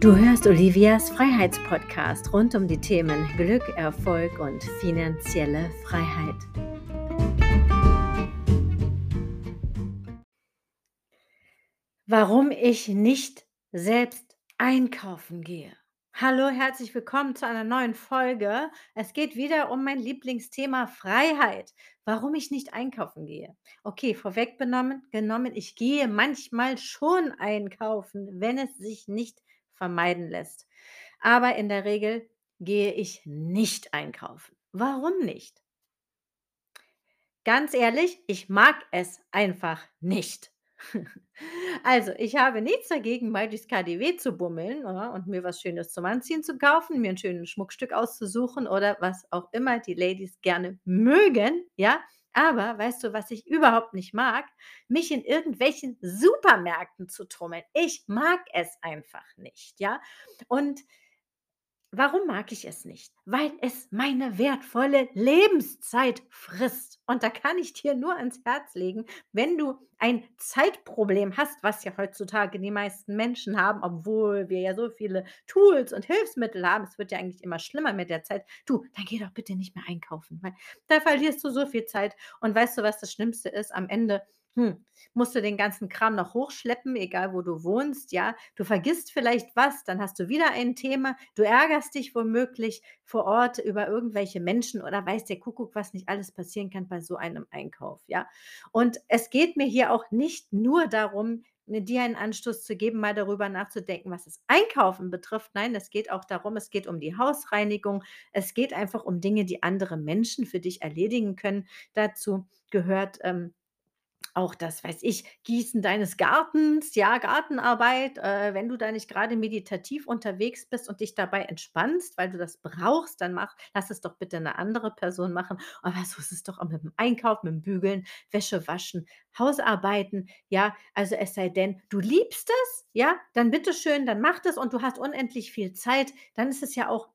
Du hörst Olivias Freiheitspodcast rund um die Themen Glück, Erfolg und finanzielle Freiheit. Warum ich nicht selbst einkaufen gehe. Hallo, herzlich willkommen zu einer neuen Folge. Es geht wieder um mein Lieblingsthema Freiheit. Warum ich nicht einkaufen gehe. Okay, vorweg genommen, ich gehe manchmal schon einkaufen, wenn es sich nicht vermeiden lässt. Aber in der Regel gehe ich nicht einkaufen. Warum nicht? Ganz ehrlich, ich mag es einfach nicht. Also, ich habe nichts dagegen, mal durchs KaDeWe zu bummeln, ja, und mir was Schönes zum Anziehen zu kaufen, mir ein schönes Schmuckstück auszusuchen oder was auch immer die Ladies gerne mögen, ja? Aber weißt du, was ich überhaupt nicht mag? Mich in irgendwelchen Supermärkten zu tummeln. Ich mag es einfach nicht, ja? Und Warum mag ich es nicht? Weil es meine wertvolle Lebenszeit frisst. Und da kann ich dir nur ans Herz legen, wenn du ein Zeitproblem hast, was ja heutzutage die meisten Menschen haben, obwohl wir ja so viele Tools und Hilfsmittel haben, es wird ja eigentlich immer schlimmer mit der Zeit. Du, dann geh doch bitte nicht mehr einkaufen, weil da verlierst du so viel Zeit. Und weißt du, was das Schlimmste ist? Am Ende hm, musst du den ganzen Kram noch hochschleppen, egal wo du wohnst, ja? Du vergisst vielleicht was, dann hast du wieder ein Thema. Du ärgerst dich womöglich vor Ort über irgendwelche Menschen oder weiß der Kuckuck, was nicht alles passieren kann bei so einem Einkauf, ja? Und es geht mir hier auch nicht nur darum, ne, dir einen Anstoß zu geben, mal darüber nachzudenken, was das Einkaufen betrifft. Nein, es geht auch darum, es geht um die Hausreinigung. Es geht einfach um Dinge, die andere Menschen für dich erledigen können. Dazu gehört ähm, auch das, weiß ich, Gießen deines Gartens, ja, Gartenarbeit, äh, wenn du da nicht gerade meditativ unterwegs bist und dich dabei entspannst, weil du das brauchst, dann mach lass es doch bitte eine andere Person machen. Aber so ist es doch auch mit dem Einkauf, mit dem Bügeln, Wäsche waschen, Hausarbeiten, ja? Also, es sei denn, du liebst es, ja, dann bitteschön, dann mach das und du hast unendlich viel Zeit, dann ist es ja auch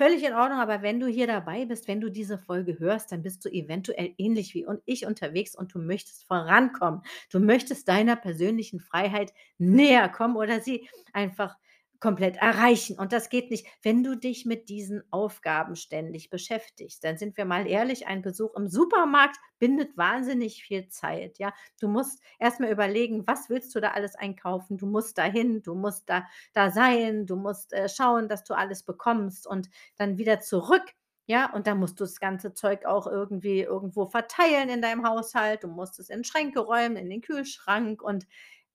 Völlig in Ordnung, aber wenn du hier dabei bist, wenn du diese Folge hörst, dann bist du eventuell ähnlich wie und ich unterwegs und du möchtest vorankommen. Du möchtest deiner persönlichen Freiheit näher kommen oder sie einfach komplett erreichen. Und das geht nicht, wenn du dich mit diesen Aufgaben ständig beschäftigst. Dann sind wir mal ehrlich, ein Besuch im Supermarkt bindet wahnsinnig viel Zeit. Ja, du musst erstmal überlegen, was willst du da alles einkaufen? Du musst dahin, du musst da, da sein, du musst äh, schauen, dass du alles bekommst und dann wieder zurück. Ja, und dann musst du das ganze Zeug auch irgendwie irgendwo verteilen in deinem Haushalt. Du musst es in Schränke räumen, in den Kühlschrank und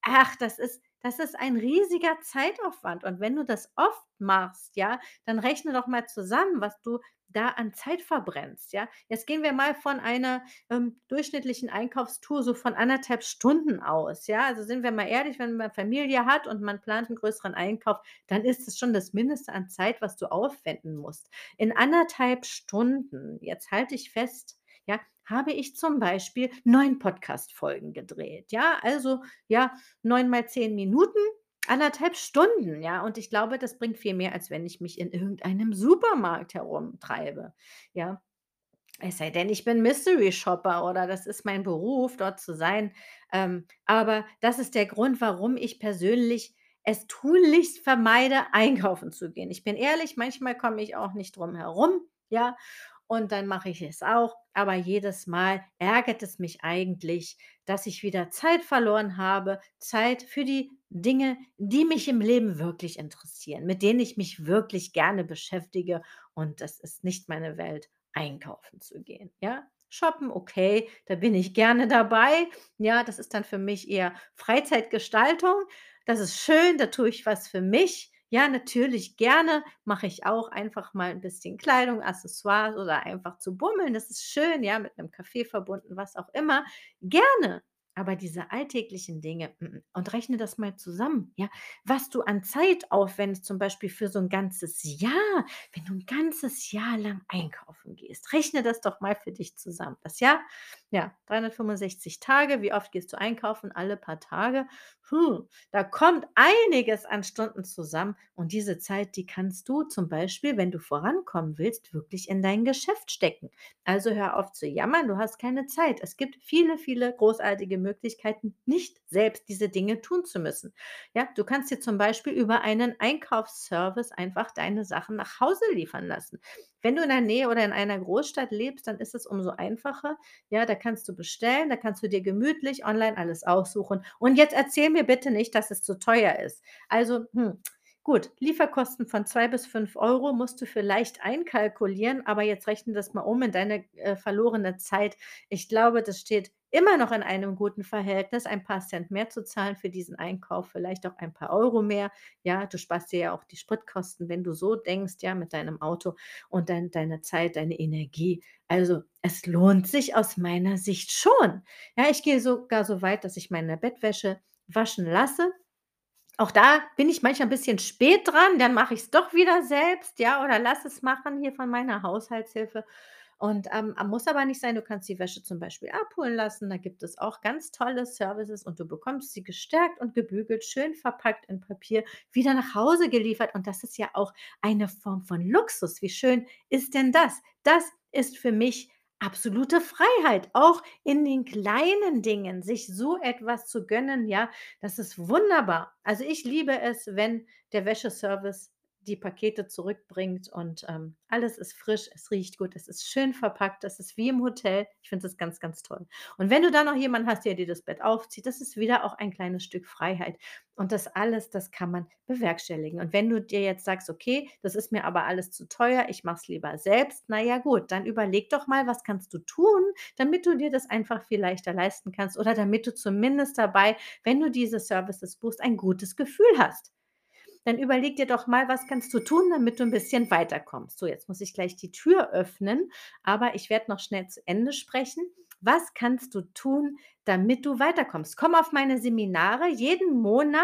ach, das ist das ist ein riesiger Zeitaufwand und wenn du das oft machst, ja, dann rechne doch mal zusammen, was du da an Zeit verbrennst, ja. Jetzt gehen wir mal von einer, ähm, durchschnittlichen Einkaufstour so von anderthalb Stunden aus, ja. Also, sind wir mal ehrlich, wenn man Familie hat und man plant einen größeren Einkauf, dann ist es schon das Mindeste an Zeit, was du aufwenden musst. In anderthalb Stunden, jetzt halte ich fest, ja, habe ich zum Beispiel 9 Podcast-Folgen gedreht. Ja, also ja, 9 mal 10 Minuten, anderthalb Stunden, ja. Und ich glaube, das bringt viel mehr, als wenn ich mich in irgendeinem Supermarkt herumtreibe. Ja. Es sei denn, ich bin Mystery Shopper oder das ist mein Beruf, dort zu sein. Ähm, aber das ist der Grund, warum ich persönlich es tunlichst vermeide, einkaufen zu gehen. Ich bin ehrlich, manchmal komme ich auch nicht drum herum, ja und dann mache ich es auch. Aber jedes Mal ärgert es mich eigentlich, dass ich wieder Zeit verloren habe, Zeit für die Dinge, die mich im Leben wirklich interessieren, mit denen ich mich wirklich gerne beschäftige. Und das ist nicht meine Welt, einkaufen zu gehen. Ja, Shoppen, okay, da bin ich gerne dabei. Ja, das ist dann für mich eher Freizeitgestaltung. Das ist schön, da tue ich was für mich. Ja, natürlich gerne mache ich auch einfach mal ein bisschen Kleidung, Accessoires oder einfach zu bummeln. Das ist schön, ja, mit einem Kaffee verbunden, was auch immer. Gerne. Aber diese alltäglichen Dinge mm, mm, und rechne das mal zusammen, ja, was du an Zeit aufwendest, zum Beispiel für so ein ganzes Jahr, wenn du ein ganzes Jahr lang einkaufen gehst. Rechne das doch mal für dich zusammen. Das Jahr, ja, 365 Tage. Wie oft gehst du einkaufen? Alle paar Tage. Puh, da kommt einiges an Stunden zusammen und diese Zeit, die kannst du zum Beispiel, wenn du vorankommen willst, wirklich in dein Geschäft stecken. Also hör auf zu jammern, du hast keine Zeit. Es gibt viele, viele großartige Möglichkeiten, nicht selbst diese Dinge tun zu müssen. Ja, du kannst dir zum Beispiel über einen Einkaufsservice einfach deine Sachen nach Hause liefern lassen. Wenn du in der Nähe oder in einer Großstadt lebst, dann ist es umso einfacher. Ja, da kannst du bestellen, da kannst du dir gemütlich online alles aussuchen. Und jetzt erzähl mir bitte nicht, dass es zu teuer ist. Also, hm, gut, Lieferkosten von 2 bis 5 Euro musst du vielleicht einkalkulieren, aber jetzt rechne das mal um in deine, äh, verlorene Zeit. Ich glaube, das steht immer noch in einem guten Verhältnis, ein paar Cent mehr zu zahlen für diesen Einkauf, vielleicht auch ein paar Euro mehr. Ja, du sparst dir ja auch die Spritkosten, wenn du so denkst, ja, mit deinem Auto und dein deine Zeit, deine Energie. Also, es lohnt sich aus meiner Sicht schon. Ja, ich gehe sogar so weit, dass ich meine Bettwäsche waschen lasse. Auch da bin ich manchmal 'n bisschen spät dran, dann mache ich's doch wieder selbst, ja, oder lasse es machen hier von meiner Haushaltshilfe. Und, ähm, muss aber nicht sein, du kannst die Wäsche zum Beispiel abholen lassen. Da gibt es auch ganz tolle Services und du bekommst sie gestärkt und gebügelt, schön verpackt in Papier, wieder nach Hause geliefert. Und das ist ja auch eine Form von Luxus. Wie schön ist denn das? Das ist für mich absolute Freiheit, auch in den kleinen Dingen sich so etwas zu gönnen, ja, das ist wunderbar. Also, ich liebe es, wenn der Wäscheservice die Pakete zurückbringt und, ähm, alles ist frisch, es riecht gut, es ist schön verpackt, das ist wie im Hotel. Ich finde das ganz, ganz toll. Und wenn du dann noch jemanden hast, der dir das Bett aufzieht, das ist wieder auch ein kleines Stück Freiheit. Und das alles, das kann man bewerkstelligen. Und wenn du dir jetzt sagst: „Okay, das ist mir aber alles zu teuer, ich mache es lieber selbst“, na ja gut, dann überleg doch mal, was kannst du tun, damit du dir das einfach viel leichter leisten kannst oder damit du zumindest dabei, wenn du diese Services buchst, ein gutes Gefühl hast. Dann überleg dir doch mal, was kannst du tun, damit du 'n bisschen weiterkommst. So, jetzt muss ich gleich die Tür öffnen, aber ich werde noch schnell zu Ende sprechen. Was kannst du tun, damit du weiterkommst? Komm auf meine Seminare. Jeden Monat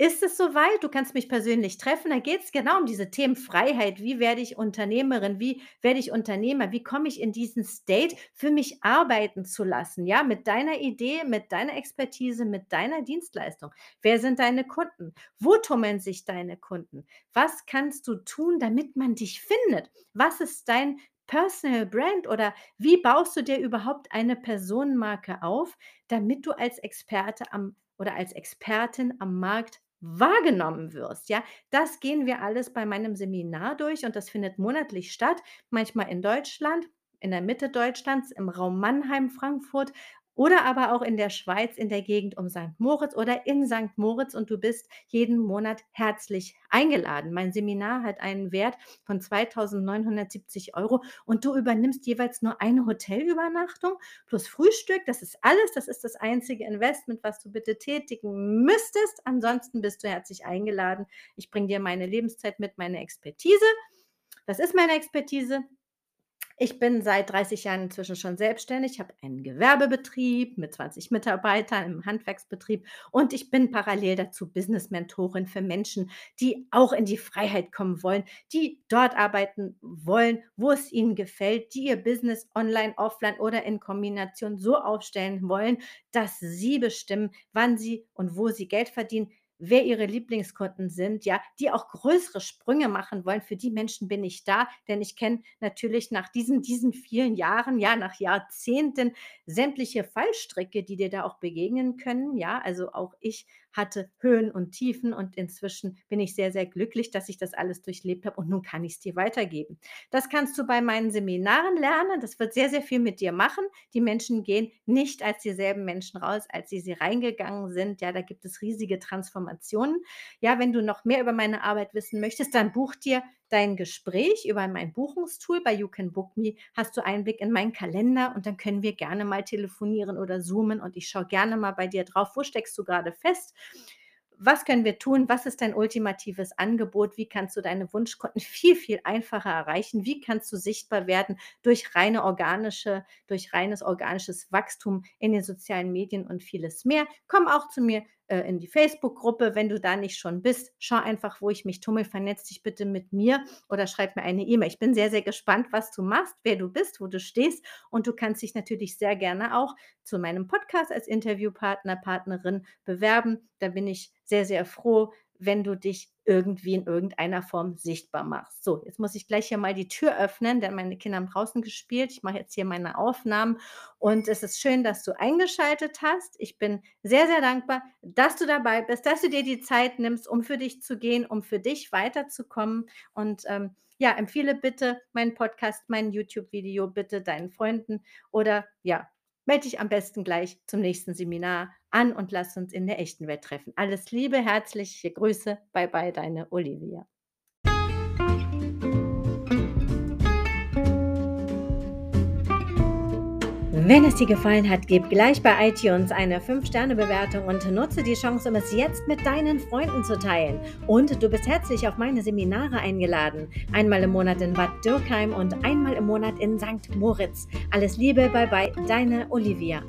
ist es so weit. Du kannst mich persönlich treffen. Da geht's genau um diese Themen Freiheit. Wie werde ich Unternehmerin? Wie werde ich Unternehmer? Wie komme ich in diesen State, für mich arbeiten zu lassen, ja, mit deiner Idee, mit deiner Expertise, mit deiner Dienstleistung? Wer sind deine Kunden? Wo tummeln sich deine Kunden? Was kannst du tun, damit man dich findet? Was ist dein Personal Brand oder wie baust du dir überhaupt eine Personenmarke auf, damit du als Experte am oder als Expertin am Markt wahrgenommen wirst, ja? Das gehen wir alles bei meinem Seminar durch und das findet monatlich statt, manchmal in Deutschland, in der Mitte Deutschlands, im Raum Mannheim, Frankfurt oder aber auch in der Schweiz in der Gegend um Sankt Moritz oder in Sankt Moritz und du bist jeden Monat herzlich eingeladen. Mein Seminar hat einen Wert von 2.970 € und du übernimmst jeweils nur eine Hotelübernachtung plus Frühstück. Das ist alles. Das ist das einzige Investment, was du bitte tätigen müsstest. Ansonsten bist du herzlich eingeladen. Ich bringe dir meine Lebenszeit mit, meine Expertise. Das ist meine Expertise. Ich bin seit 30 Jahren inzwischen schon selbstständig. Habe einen Gewerbebetrieb mit 20 Mitarbeitern im Handwerksbetrieb und ich bin parallel dazu Business-Mentorin für Menschen, die auch in die Freiheit kommen wollen, die dort arbeiten wollen, wo es ihnen gefällt, die ihr Business online, offline oder in Kombination so aufstellen wollen, dass sie bestimmen, wann sie und wo sie Geld verdienen, wer ihre Lieblingskunden sind, ja, die auch größere Sprünge machen wollen. Für die Menschen bin ich da, denn ich kenne natürlich nach diesen diesen vielen Jahren, ja, nach Jahrzehnten sämtliche Fallstricke, die dir da auch begegnen können, ja. Also, auch ich hatte Höhen und Tiefen und inzwischen bin ich sehr, sehr glücklich, dass ich das alles durchlebt habe und nun kann ich's dir weitergeben. Das kannst du bei meinen Seminaren lernen. Das wird sehr, sehr viel mit dir machen. Die Menschen gehen nicht als dieselben Menschen raus, als sie sie reingegangen sind. Ja, da gibt es riesige Transformationen. Ja, wenn du noch mehr über meine Arbeit wissen möchtest, dann buch dir dein Gespräch über mein Buchungstool. Bei You Can Book Me hast du Einblick in meinen Kalender und dann können wir gerne mal telefonieren oder zoomen und ich schaue gerne mal bei dir drauf. Wo steckst du grade fest? Was können wir tun? Was ist dein ultimatives Angebot? Wie kannst du deine Wunschkunden viel, viel einfacher erreichen? Wie kannst du sichtbar werden durch reine organische durch reines organisches Wachstum in den sozialen Medien und vieles mehr? Komm auch zu mir, äh, in die Facebook-Gruppe, wenn du da nicht schon bist. Schau einfach, wo ich mich tummel. Vernetz dich bitte mit mir oder schreib mir eine E-Mail. Ich bin sehr, sehr gespannt, was du machst, wer du bist, wo du stehst und du kannst dich natürlich sehr gerne auch zu meinem Podcast als Interviewpartner, Partnerin bewerben. Da bin ich sehr, sehr froh, wenn du dich irgendwie in irgendeiner Form sichtbar machst. So, jetzt muss ich gleich hier mal die Tür öffnen, denn meine Kinder haben draußen gespielt. Ich mache jetzt hier meine Aufnahmen und es ist schön, dass du eingeschaltet hast. Ich bin sehr, sehr dankbar, dass du dabei bist, dass du dir die Zeit nimmst, um für dich zu gehen, um für dich weiterzukommen und ähm, ja, empfehle bitte meinen Podcast, mein YouTube-Video bitte deinen Freunden oder ja, melde dich am besten gleich zum nächsten Seminar an und lass uns in der echten Welt treffen. Alles Liebe, herzliche Grüße. Bye bye, deine Olivia. Wenn es dir gefallen hat, gib gleich bei iTunes eine 5-Sterne-Bewertung und nutze die Chance, um es jetzt mit deinen Freunden zu teilen. Und du bist herzlich auf meine Seminare eingeladen. Einmal im Monat in Bad Dürkheim und einmal im Monat in St. Moritz. Alles Liebe, bye bye, deine Olivia.